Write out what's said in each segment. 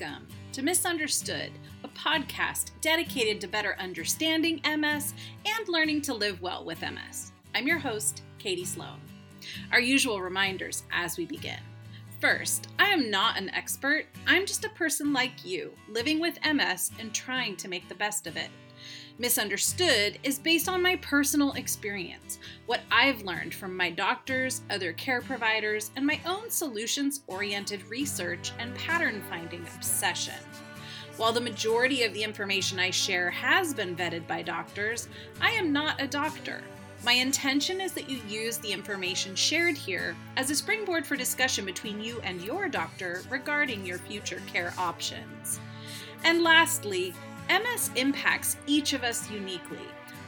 Welcome to Misunderstood, a podcast dedicated to better understanding MS and learning to live well with MS. I'm your host, Katie Sloan. Our usual reminders as we begin. First, I am not an expert. I'm just a person like you, living with MS and trying to make the best of it. Misunderstood is based on my personal experience, what I've learned from my doctors, other care providers, and my own solutions oriented research and pattern finding obsession. While the majority of the information I share has been vetted by doctors, I am not a doctor. My intention is that you use the information shared here as a springboard for discussion between you and your doctor regarding your future care options. And lastly, MS impacts each of us uniquely.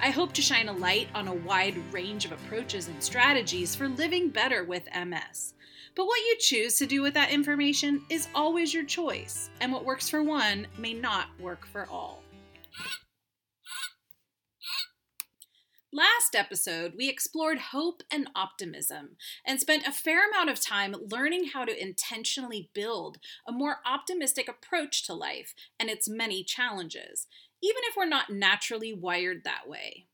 I hope to shine a light on a wide range of approaches and strategies for living better with MS. But what you choose to do with that information is always your choice, and what works for one may not work for all. Last episode, we explored hope and optimism and spent a fair amount of time learning how to intentionally build a more optimistic approach to life and its many challenges, even if we're not naturally wired that way.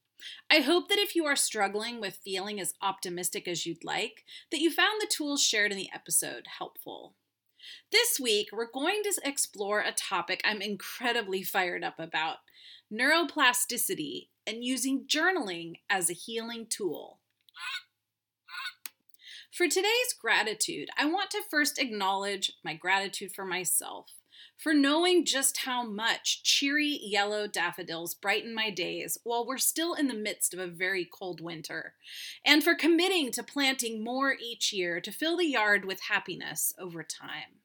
I hope that if you are struggling with feeling as optimistic as you'd like, that you found the tools shared in the episode helpful. This week, we're going to explore a topic I'm incredibly fired up about neuroplasticity and using journaling as a healing tool. For today's gratitude, I want to first acknowledge my gratitude for myself, for knowing just how much cheery yellow daffodils brighten my days while we're still in the midst of a very cold winter, and for committing to planting more each year to fill the yard with happiness over time.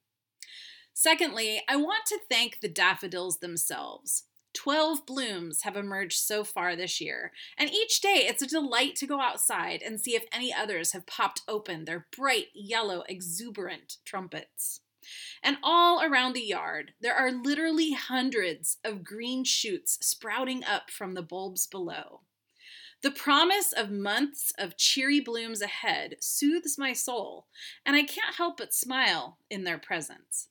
Secondly, I want to thank the daffodils themselves. 12 blooms have emerged so far this year, and each day it's a delight to go outside and see if any others have popped open their bright yellow, exuberant trumpets. And all around the yard, there are literally hundreds of green shoots sprouting up from the bulbs below. The promise of months of cheery blooms ahead soothes my soul, and I can't help but smile in their presence.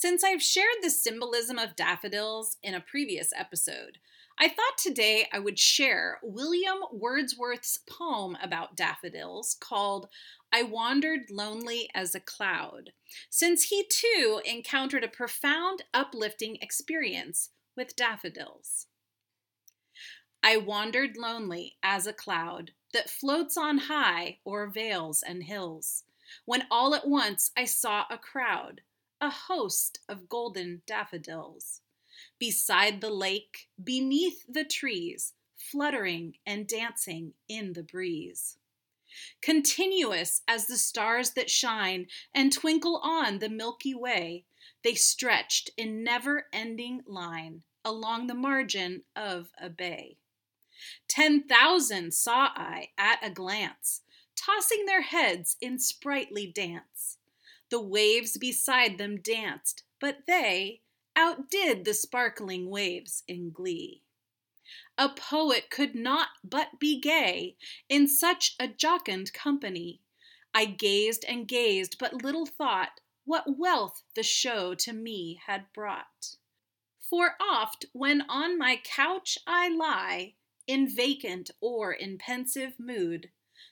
Since I've shared the symbolism of daffodils in a previous episode, I thought today I would share William Wordsworth's poem about daffodils called I Wandered Lonely as a Cloud, since he too encountered a profound, uplifting experience with daffodils. I wandered lonely as a cloud that floats on high o'er vales and hills, when all at once I saw a crowd a host of golden daffodils. Beside the lake, beneath the trees, fluttering and dancing in the breeze. Continuous as the stars that shine and twinkle on the Milky Way, they stretched in never ending line along the margin of a bay. Ten thousand saw I at a glance, tossing their heads in sprightly dance. The waves beside them danced, but they outdid the sparkling waves in glee. A poet could not but be gay in such a jocund company. I gazed and gazed, but little thought what wealth the show to me had brought. For oft, when on my couch I lie, in vacant or in pensive mood,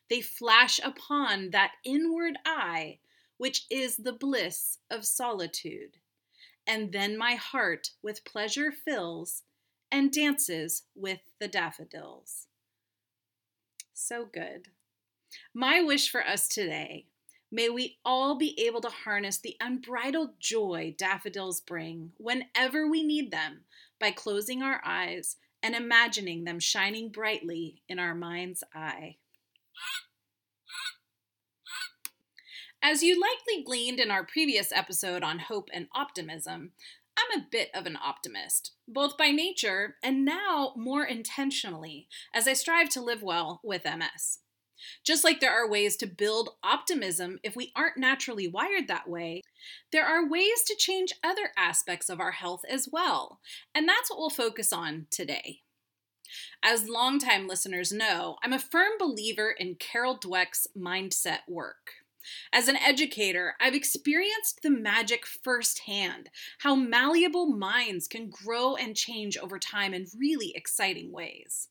they flash upon that inward eye which is the bliss of solitude. And then my heart with pleasure fills and dances with the daffodils. So good. My wish for us today may we all be able to harness the unbridled joy daffodils bring whenever we need them by closing our eyes and imagining them shining brightly in our mind's eye. As you likely gleaned in our previous episode on hope and optimism, I'm a bit of an optimist, both by nature and now more intentionally, as I strive to live well with MS. Just like there are ways to build optimism if we aren't naturally wired that way, there are ways to change other aspects of our health as well, and that's what we'll focus on today. As longtime listeners know, I'm a firm believer in Carol Dweck's mindset work. As an educator, I've experienced the magic firsthand how malleable minds can grow and change over time in really exciting ways.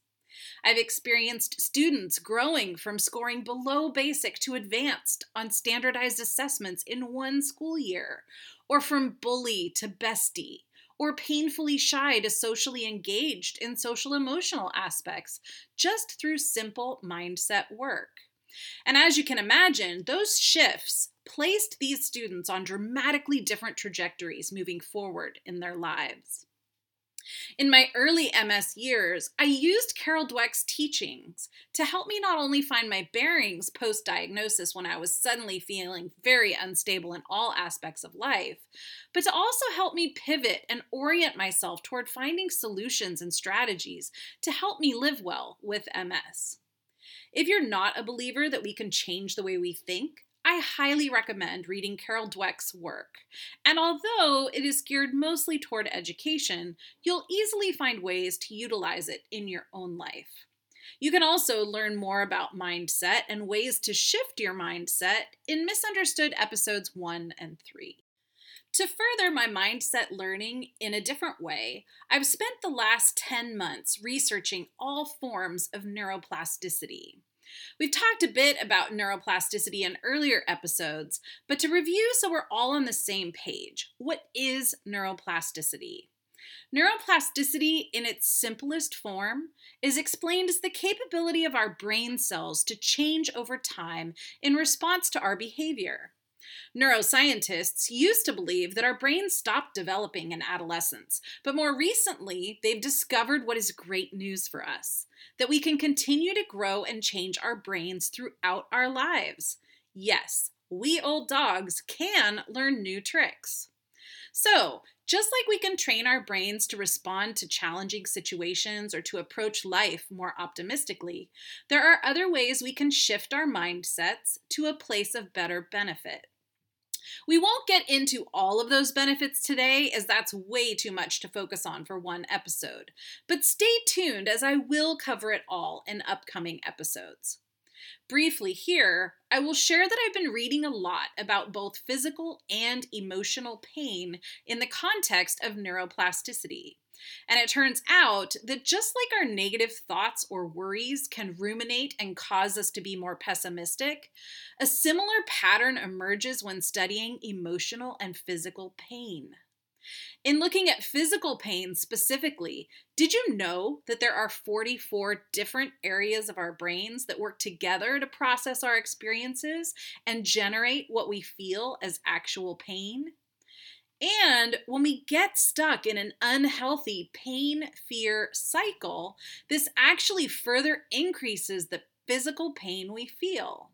I've experienced students growing from scoring below basic to advanced on standardized assessments in one school year, or from bully to bestie, or painfully shy to socially engaged in social emotional aspects just through simple mindset work. And as you can imagine, those shifts placed these students on dramatically different trajectories moving forward in their lives. In my early MS years, I used Carol Dweck's teachings to help me not only find my bearings post diagnosis when I was suddenly feeling very unstable in all aspects of life, but to also help me pivot and orient myself toward finding solutions and strategies to help me live well with MS. If you're not a believer that we can change the way we think, I highly recommend reading Carol Dweck's work. And although it is geared mostly toward education, you'll easily find ways to utilize it in your own life. You can also learn more about mindset and ways to shift your mindset in Misunderstood episodes 1 and 3. To further my mindset learning in a different way, I've spent the last 10 months researching all forms of neuroplasticity. We've talked a bit about neuroplasticity in earlier episodes, but to review so we're all on the same page, what is neuroplasticity? Neuroplasticity, in its simplest form, is explained as the capability of our brain cells to change over time in response to our behavior. Neuroscientists used to believe that our brains stopped developing in adolescence, but more recently, they've discovered what is great news for us that we can continue to grow and change our brains throughout our lives. Yes, we old dogs can learn new tricks. So, just like we can train our brains to respond to challenging situations or to approach life more optimistically, there are other ways we can shift our mindsets to a place of better benefit. We won't get into all of those benefits today, as that's way too much to focus on for one episode. But stay tuned, as I will cover it all in upcoming episodes. Briefly, here, I will share that I've been reading a lot about both physical and emotional pain in the context of neuroplasticity. And it turns out that just like our negative thoughts or worries can ruminate and cause us to be more pessimistic, a similar pattern emerges when studying emotional and physical pain. In looking at physical pain specifically, did you know that there are 44 different areas of our brains that work together to process our experiences and generate what we feel as actual pain? And when we get stuck in an unhealthy pain fear cycle, this actually further increases the physical pain we feel.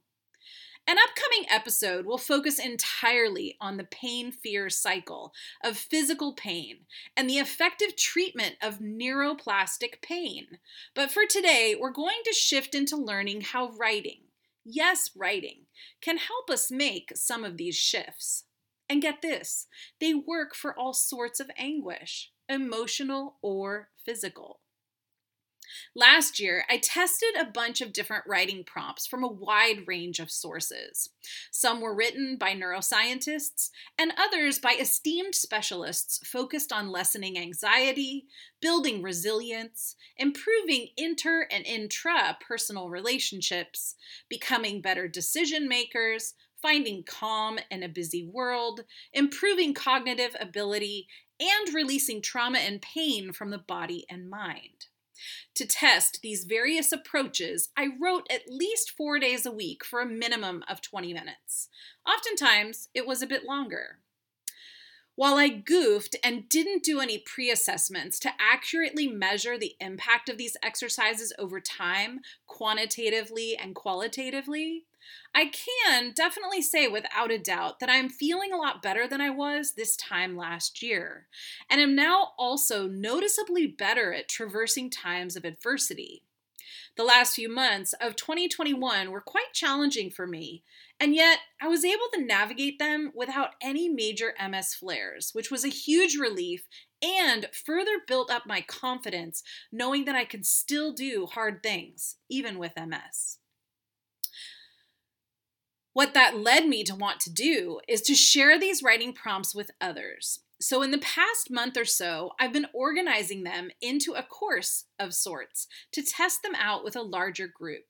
An upcoming episode will focus entirely on the pain fear cycle of physical pain and the effective treatment of neuroplastic pain. But for today, we're going to shift into learning how writing, yes, writing, can help us make some of these shifts. And get this they work for all sorts of anguish, emotional or physical. Last year, I tested a bunch of different writing prompts from a wide range of sources. Some were written by neuroscientists, and others by esteemed specialists focused on lessening anxiety, building resilience, improving inter and intra personal relationships, becoming better decision makers, finding calm in a busy world, improving cognitive ability, and releasing trauma and pain from the body and mind. To test these various approaches, I wrote at least four days a week for a minimum of 20 minutes. Oftentimes, it was a bit longer. While I goofed and didn't do any pre assessments to accurately measure the impact of these exercises over time, quantitatively and qualitatively, I can definitely say without a doubt that I'm feeling a lot better than I was this time last year, and am now also noticeably better at traversing times of adversity. The last few months of 2021 were quite challenging for me, and yet I was able to navigate them without any major MS flares, which was a huge relief and further built up my confidence knowing that I can still do hard things, even with MS. What that led me to want to do is to share these writing prompts with others. So, in the past month or so, I've been organizing them into a course of sorts to test them out with a larger group.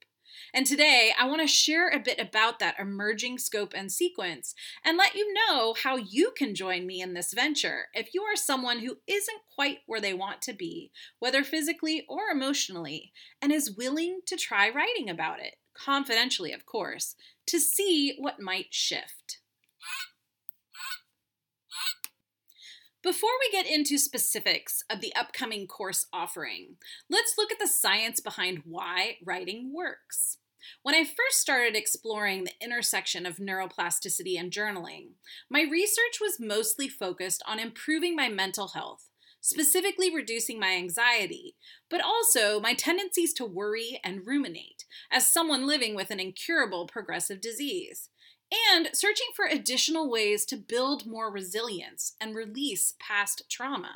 And today, I want to share a bit about that emerging scope and sequence and let you know how you can join me in this venture if you are someone who isn't quite where they want to be, whether physically or emotionally, and is willing to try writing about it, confidentially, of course, to see what might shift. Before we get into specifics of the upcoming course offering, let's look at the science behind why writing works. When I first started exploring the intersection of neuroplasticity and journaling, my research was mostly focused on improving my mental health, specifically reducing my anxiety, but also my tendencies to worry and ruminate as someone living with an incurable progressive disease and searching for additional ways to build more resilience and release past trauma.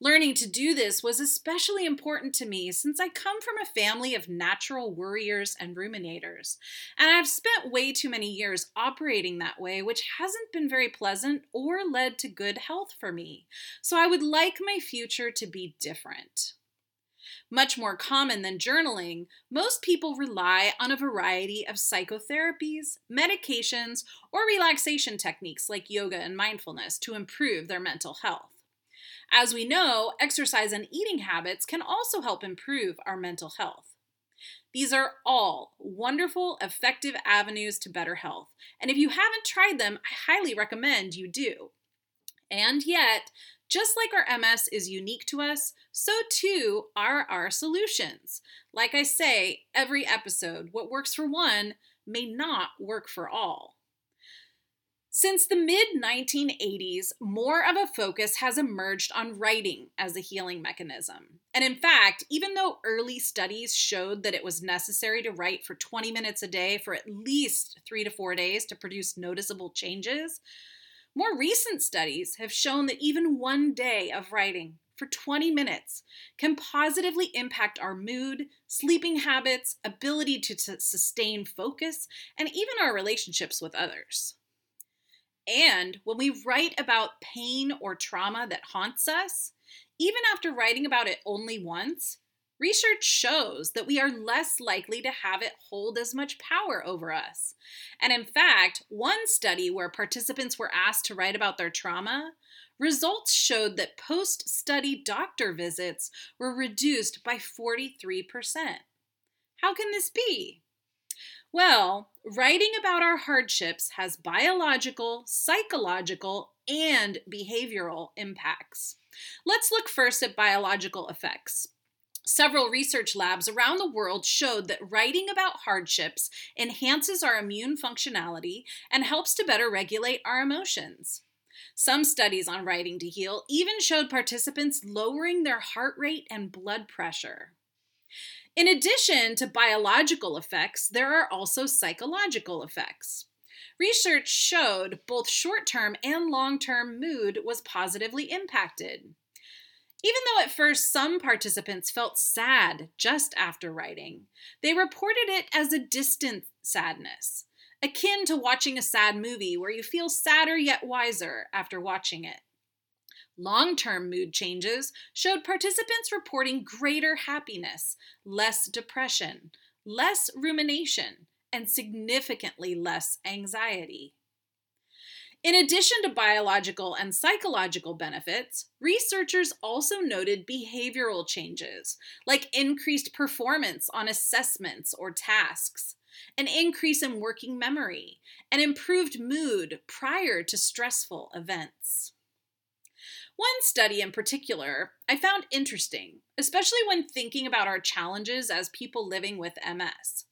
Learning to do this was especially important to me since I come from a family of natural worriers and ruminators, and I've spent way too many years operating that way, which hasn't been very pleasant or led to good health for me. So I would like my future to be different. Much more common than journaling, most people rely on a variety of psychotherapies, medications, or relaxation techniques like yoga and mindfulness to improve their mental health. As we know, exercise and eating habits can also help improve our mental health. These are all wonderful, effective avenues to better health, and if you haven't tried them, I highly recommend you do. And yet, just like our MS is unique to us, so too are our solutions. Like I say every episode, what works for one may not work for all. Since the mid 1980s, more of a focus has emerged on writing as a healing mechanism. And in fact, even though early studies showed that it was necessary to write for 20 minutes a day for at least three to four days to produce noticeable changes, more recent studies have shown that even one day of writing for 20 minutes can positively impact our mood, sleeping habits, ability to t- sustain focus, and even our relationships with others. And when we write about pain or trauma that haunts us, even after writing about it only once, Research shows that we are less likely to have it hold as much power over us. And in fact, one study where participants were asked to write about their trauma, results showed that post study doctor visits were reduced by 43%. How can this be? Well, writing about our hardships has biological, psychological, and behavioral impacts. Let's look first at biological effects. Several research labs around the world showed that writing about hardships enhances our immune functionality and helps to better regulate our emotions. Some studies on writing to heal even showed participants lowering their heart rate and blood pressure. In addition to biological effects, there are also psychological effects. Research showed both short term and long term mood was positively impacted. Even though at first some participants felt sad just after writing, they reported it as a distant sadness, akin to watching a sad movie where you feel sadder yet wiser after watching it. Long term mood changes showed participants reporting greater happiness, less depression, less rumination, and significantly less anxiety. In addition to biological and psychological benefits, researchers also noted behavioral changes, like increased performance on assessments or tasks, an increase in working memory, and improved mood prior to stressful events. One study in particular I found interesting, especially when thinking about our challenges as people living with MS.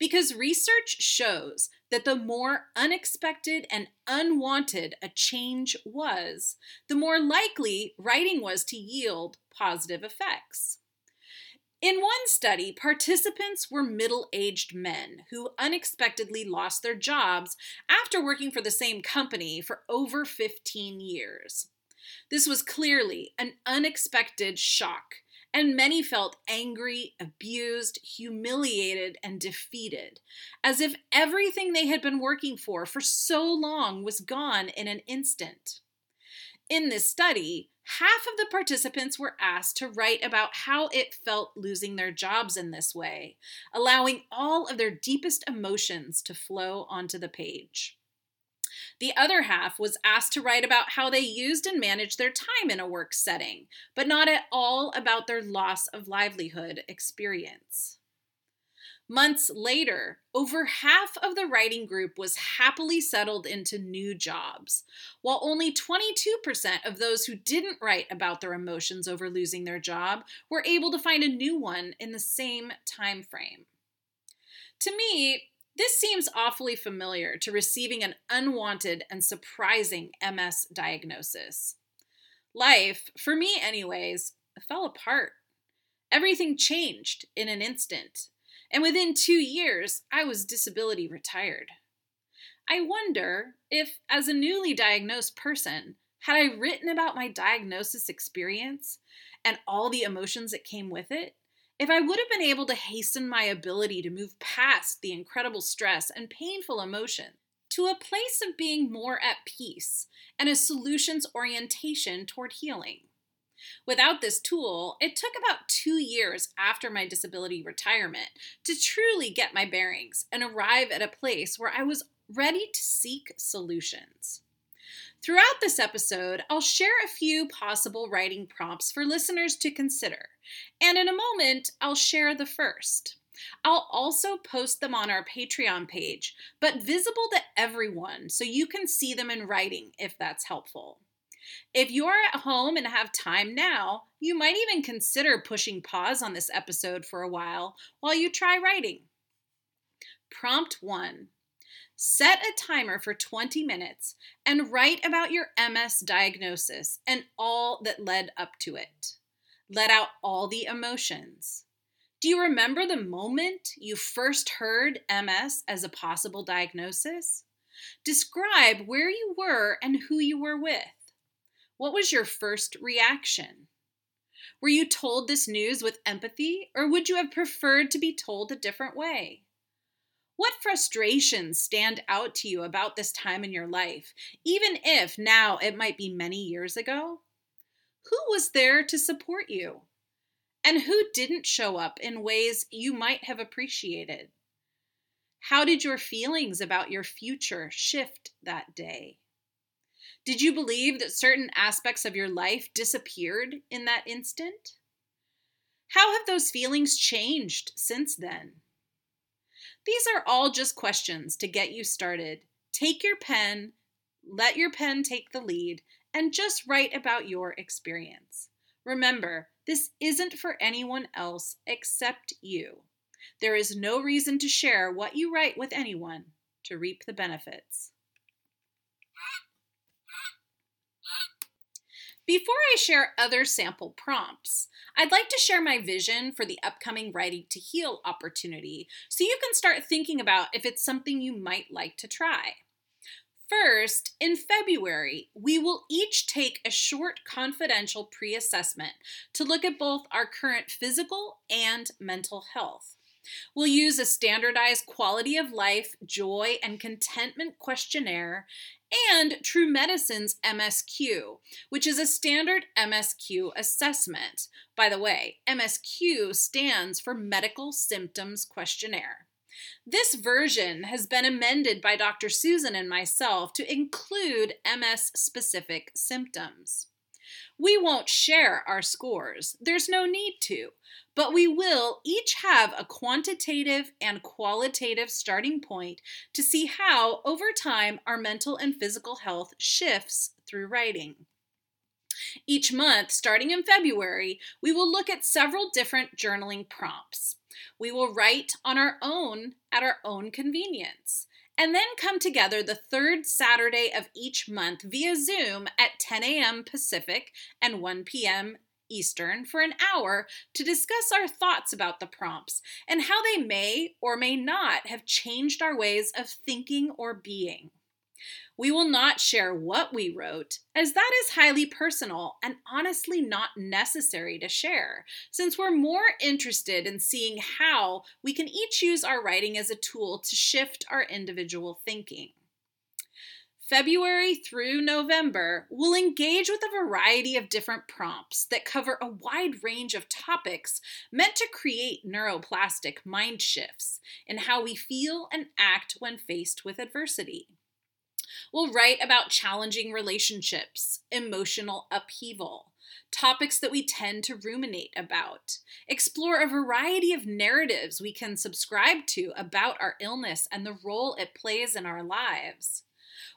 Because research shows that the more unexpected and unwanted a change was, the more likely writing was to yield positive effects. In one study, participants were middle aged men who unexpectedly lost their jobs after working for the same company for over 15 years. This was clearly an unexpected shock and many felt angry, abused, humiliated, and defeated, as if everything they had been working for for so long was gone in an instant. In this study, half of the participants were asked to write about how it felt losing their jobs in this way, allowing all of their deepest emotions to flow onto the page. The other half was asked to write about how they used and managed their time in a work setting, but not at all about their loss of livelihood experience. Months later, over half of the writing group was happily settled into new jobs, while only 22% of those who didn't write about their emotions over losing their job were able to find a new one in the same time frame. To me, this seems awfully familiar to receiving an unwanted and surprising MS diagnosis. Life, for me anyways, fell apart. Everything changed in an instant, and within two years, I was disability retired. I wonder if, as a newly diagnosed person, had I written about my diagnosis experience and all the emotions that came with it, if I would have been able to hasten my ability to move past the incredible stress and painful emotion to a place of being more at peace and a solutions orientation toward healing. Without this tool, it took about two years after my disability retirement to truly get my bearings and arrive at a place where I was ready to seek solutions. Throughout this episode, I'll share a few possible writing prompts for listeners to consider, and in a moment, I'll share the first. I'll also post them on our Patreon page, but visible to everyone so you can see them in writing if that's helpful. If you're at home and have time now, you might even consider pushing pause on this episode for a while while you try writing. Prompt 1 Set a timer for 20 minutes and write about your MS diagnosis and all that led up to it. Let out all the emotions. Do you remember the moment you first heard MS as a possible diagnosis? Describe where you were and who you were with. What was your first reaction? Were you told this news with empathy, or would you have preferred to be told a different way? What frustrations stand out to you about this time in your life, even if now it might be many years ago? Who was there to support you? And who didn't show up in ways you might have appreciated? How did your feelings about your future shift that day? Did you believe that certain aspects of your life disappeared in that instant? How have those feelings changed since then? These are all just questions to get you started. Take your pen, let your pen take the lead, and just write about your experience. Remember, this isn't for anyone else except you. There is no reason to share what you write with anyone to reap the benefits. Before I share other sample prompts, I'd like to share my vision for the upcoming Writing to Heal opportunity so you can start thinking about if it's something you might like to try. First, in February, we will each take a short confidential pre assessment to look at both our current physical and mental health. We'll use a standardized quality of life, joy, and contentment questionnaire and True Medicine's MSQ, which is a standard MSQ assessment. By the way, MSQ stands for Medical Symptoms Questionnaire. This version has been amended by Dr. Susan and myself to include MS specific symptoms. We won't share our scores, there's no need to, but we will each have a quantitative and qualitative starting point to see how, over time, our mental and physical health shifts through writing. Each month, starting in February, we will look at several different journaling prompts. We will write on our own at our own convenience and then come together the third Saturday of each month via Zoom at 10 a.m. Pacific and 1 p.m. Eastern for an hour to discuss our thoughts about the prompts and how they may or may not have changed our ways of thinking or being. We will not share what we wrote, as that is highly personal and honestly not necessary to share, since we're more interested in seeing how we can each use our writing as a tool to shift our individual thinking. February through November, we'll engage with a variety of different prompts that cover a wide range of topics meant to create neuroplastic mind shifts in how we feel and act when faced with adversity. We'll write about challenging relationships, emotional upheaval, topics that we tend to ruminate about, explore a variety of narratives we can subscribe to about our illness and the role it plays in our lives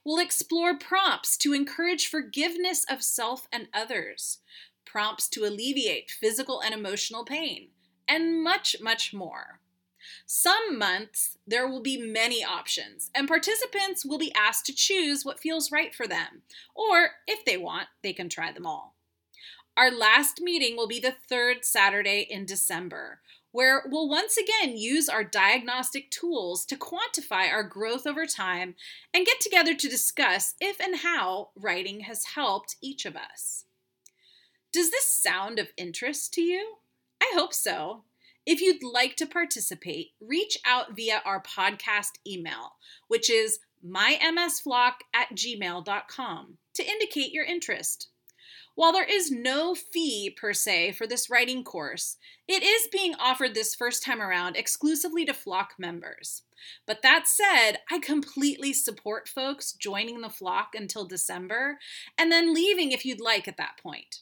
We'll explore prompts to encourage forgiveness of self and others, prompts to alleviate physical and emotional pain, and much, much more. Some months, there will be many options, and participants will be asked to choose what feels right for them, or if they want, they can try them all. Our last meeting will be the third Saturday in December, where we'll once again use our diagnostic tools to quantify our growth over time and get together to discuss if and how writing has helped each of us. Does this sound of interest to you? I hope so. If you'd like to participate, reach out via our podcast email, which is mymsflock at gmail.com, to indicate your interest. While there is no fee per se for this writing course, it is being offered this first time around exclusively to Flock members. But that said, I completely support folks joining the flock until December and then leaving if you'd like at that point.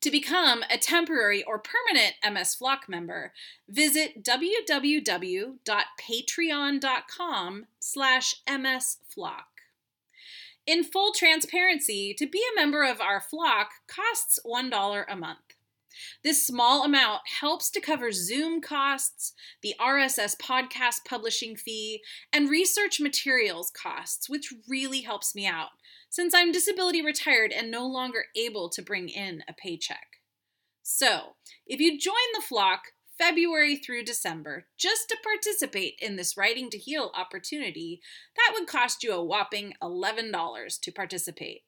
To become a temporary or permanent MS Flock member, visit www.patreon.com slash msflock. In full transparency, to be a member of our flock costs $1 a month. This small amount helps to cover Zoom costs, the RSS podcast publishing fee, and research materials costs, which really helps me out since I'm disability retired and no longer able to bring in a paycheck. So, if you join the flock, February through December just to participate in this Writing to Heal opportunity, that would cost you a whopping $11 to participate.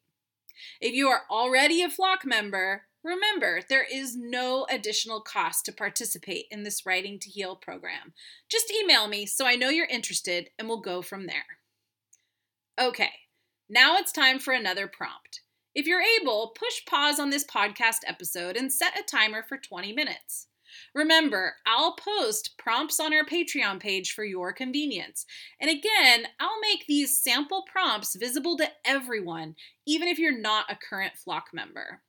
If you are already a flock member, remember there is no additional cost to participate in this Writing to Heal program. Just email me so I know you're interested and we'll go from there. Okay, now it's time for another prompt. If you're able, push pause on this podcast episode and set a timer for 20 minutes. Remember, I'll post prompts on our Patreon page for your convenience. And again, I'll make these sample prompts visible to everyone, even if you're not a current flock member.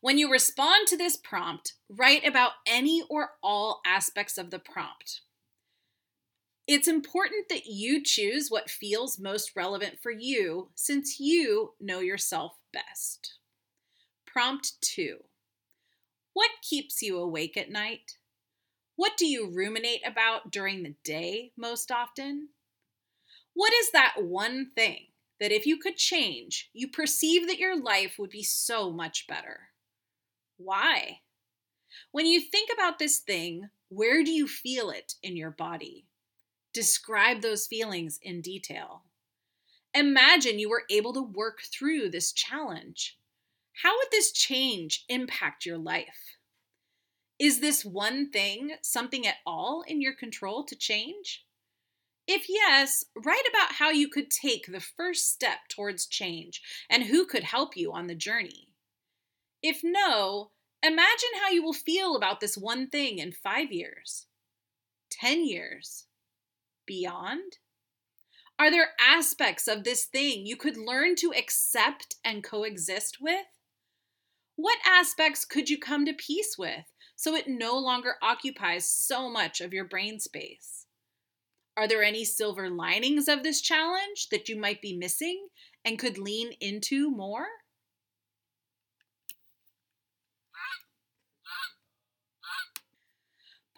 When you respond to this prompt, write about any or all aspects of the prompt. It's important that you choose what feels most relevant for you since you know yourself best. Prompt 2 what keeps you awake at night? What do you ruminate about during the day most often? What is that one thing that if you could change, you perceive that your life would be so much better? Why? When you think about this thing, where do you feel it in your body? Describe those feelings in detail. Imagine you were able to work through this challenge. How would this change impact your life? Is this one thing something at all in your control to change? If yes, write about how you could take the first step towards change and who could help you on the journey. If no, imagine how you will feel about this one thing in five years, 10 years, beyond. Are there aspects of this thing you could learn to accept and coexist with? What aspects could you come to peace with so it no longer occupies so much of your brain space? Are there any silver linings of this challenge that you might be missing and could lean into more?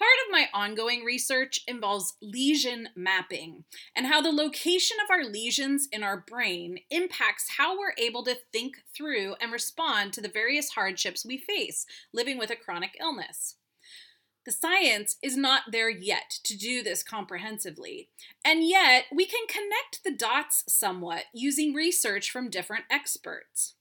Part of my ongoing research involves lesion mapping and how the location of our lesions in our brain impacts how we're able to think through and respond to the various hardships we face living with a chronic illness. The science is not there yet to do this comprehensively, and yet we can connect the dots somewhat using research from different experts.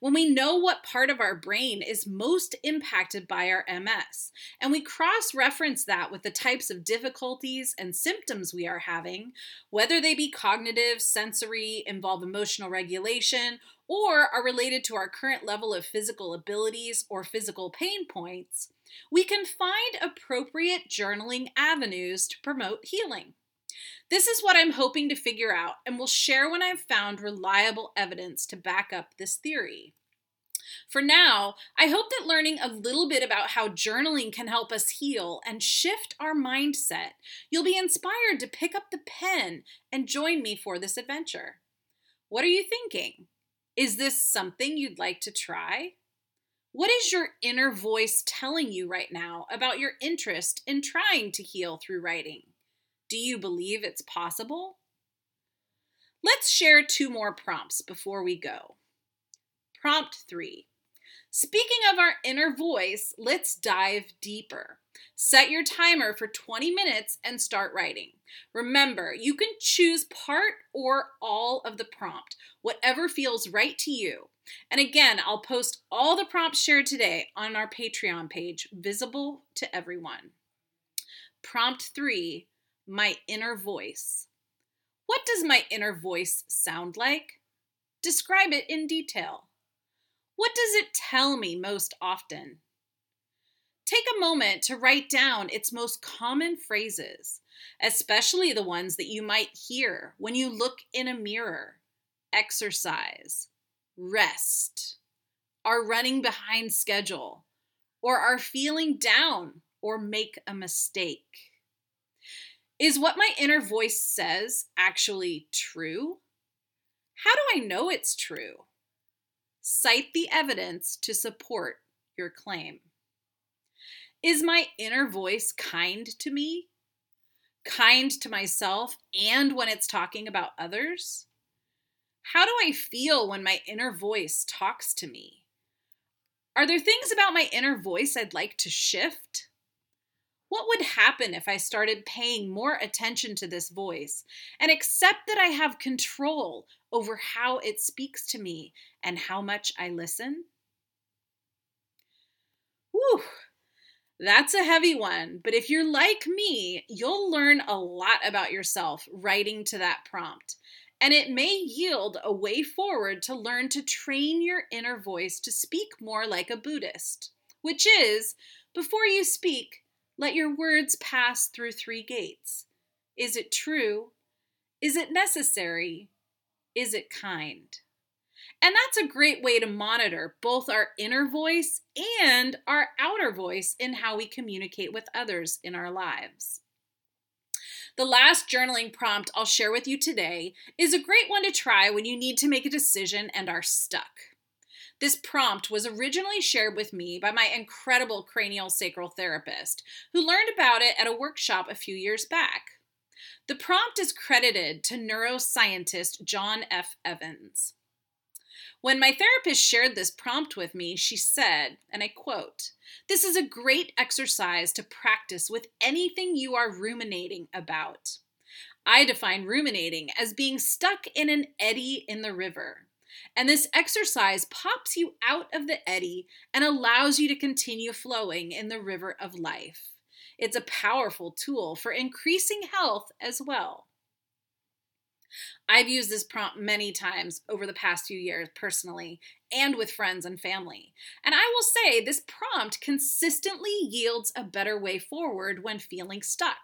When we know what part of our brain is most impacted by our MS, and we cross reference that with the types of difficulties and symptoms we are having, whether they be cognitive, sensory, involve emotional regulation, or are related to our current level of physical abilities or physical pain points, we can find appropriate journaling avenues to promote healing. This is what I'm hoping to figure out, and will share when I've found reliable evidence to back up this theory. For now, I hope that learning a little bit about how journaling can help us heal and shift our mindset, you'll be inspired to pick up the pen and join me for this adventure. What are you thinking? Is this something you'd like to try? What is your inner voice telling you right now about your interest in trying to heal through writing? Do you believe it's possible? Let's share two more prompts before we go. Prompt three. Speaking of our inner voice, let's dive deeper. Set your timer for 20 minutes and start writing. Remember, you can choose part or all of the prompt, whatever feels right to you. And again, I'll post all the prompts shared today on our Patreon page, visible to everyone. Prompt three My inner voice. What does my inner voice sound like? Describe it in detail. What does it tell me most often? Take a moment to write down its most common phrases, especially the ones that you might hear when you look in a mirror exercise, rest, are running behind schedule, or are feeling down or make a mistake. Is what my inner voice says actually true? How do I know it's true? Cite the evidence to support your claim. Is my inner voice kind to me? Kind to myself and when it's talking about others? How do I feel when my inner voice talks to me? Are there things about my inner voice I'd like to shift? What would happen if I started paying more attention to this voice and accept that I have control over how it speaks to me and how much I listen? Whew, that's a heavy one, but if you're like me, you'll learn a lot about yourself writing to that prompt and it may yield a way forward to learn to train your inner voice to speak more like a Buddhist, which is, before you speak, let your words pass through three gates. Is it true? Is it necessary? Is it kind? And that's a great way to monitor both our inner voice and our outer voice in how we communicate with others in our lives. The last journaling prompt I'll share with you today is a great one to try when you need to make a decision and are stuck. This prompt was originally shared with me by my incredible cranial sacral therapist, who learned about it at a workshop a few years back. The prompt is credited to neuroscientist John F. Evans. When my therapist shared this prompt with me, she said, and I quote, This is a great exercise to practice with anything you are ruminating about. I define ruminating as being stuck in an eddy in the river. And this exercise pops you out of the eddy and allows you to continue flowing in the river of life. It's a powerful tool for increasing health as well. I've used this prompt many times over the past few years personally and with friends and family. And I will say this prompt consistently yields a better way forward when feeling stuck.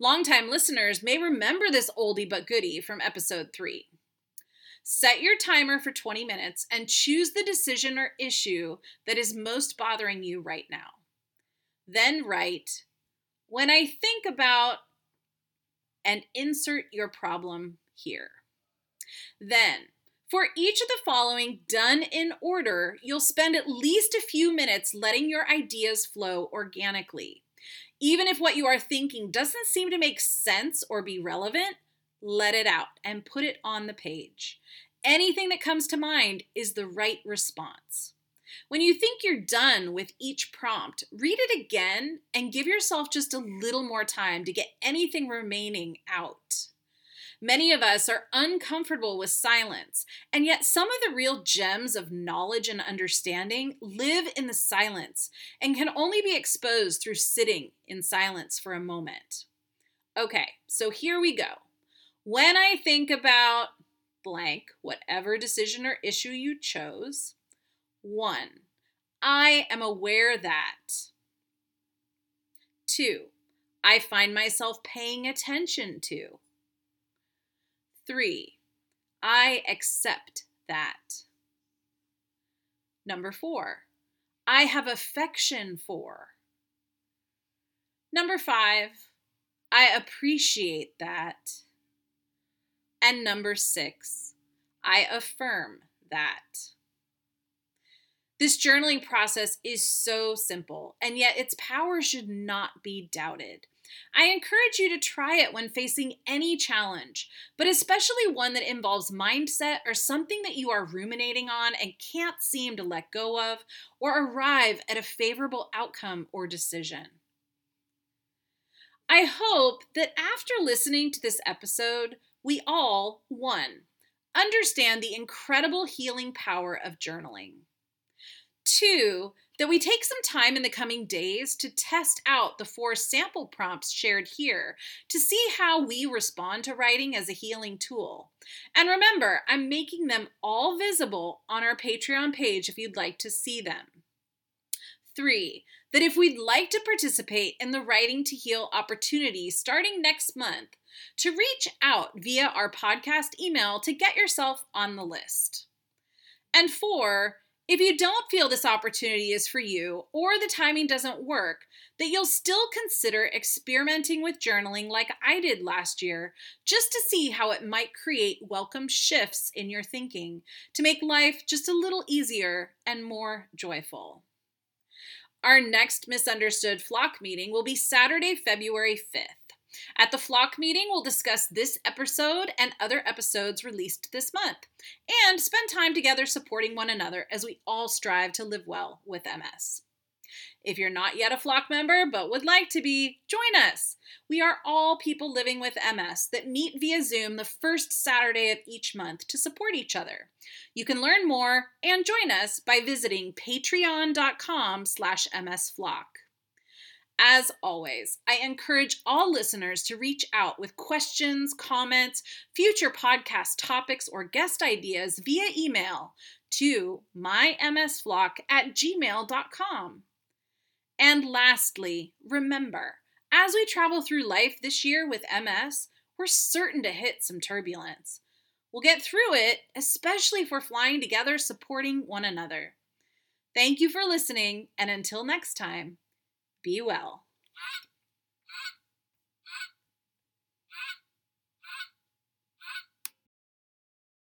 Longtime listeners may remember this oldie but goodie from episode 3. Set your timer for 20 minutes and choose the decision or issue that is most bothering you right now. Then write, When I think about and insert your problem here. Then, for each of the following done in order, you'll spend at least a few minutes letting your ideas flow organically. Even if what you are thinking doesn't seem to make sense or be relevant, let it out and put it on the page. Anything that comes to mind is the right response. When you think you're done with each prompt, read it again and give yourself just a little more time to get anything remaining out. Many of us are uncomfortable with silence, and yet some of the real gems of knowledge and understanding live in the silence and can only be exposed through sitting in silence for a moment. Okay, so here we go. When I think about blank, whatever decision or issue you chose, one, I am aware that. Two, I find myself paying attention to. Three, I accept that. Number four, I have affection for. Number five, I appreciate that. And number six, I affirm that. This journaling process is so simple, and yet its power should not be doubted. I encourage you to try it when facing any challenge, but especially one that involves mindset or something that you are ruminating on and can't seem to let go of or arrive at a favorable outcome or decision. I hope that after listening to this episode, we all, one, understand the incredible healing power of journaling. Two, that we take some time in the coming days to test out the four sample prompts shared here to see how we respond to writing as a healing tool. And remember, I'm making them all visible on our Patreon page if you'd like to see them. Three, that if we'd like to participate in the Writing to Heal opportunity starting next month, to reach out via our podcast email to get yourself on the list. And four, if you don't feel this opportunity is for you or the timing doesn't work, that you'll still consider experimenting with journaling like I did last year, just to see how it might create welcome shifts in your thinking to make life just a little easier and more joyful. Our next Misunderstood Flock meeting will be Saturday, February 5th. At the flock meeting, we'll discuss this episode and other episodes released this month and spend time together supporting one another as we all strive to live well with MS. If you're not yet a flock member but would like to be, join us. We are all people living with MS that meet via Zoom the first Saturday of each month to support each other. You can learn more and join us by visiting patreon.com slash msflock. As always, I encourage all listeners to reach out with questions, comments, future podcast topics, or guest ideas via email to mymsflock at gmail.com. And lastly, remember, as we travel through life this year with MS, we're certain to hit some turbulence. We'll get through it, especially if we're flying together supporting one another. Thank you for listening, and until next time, be well.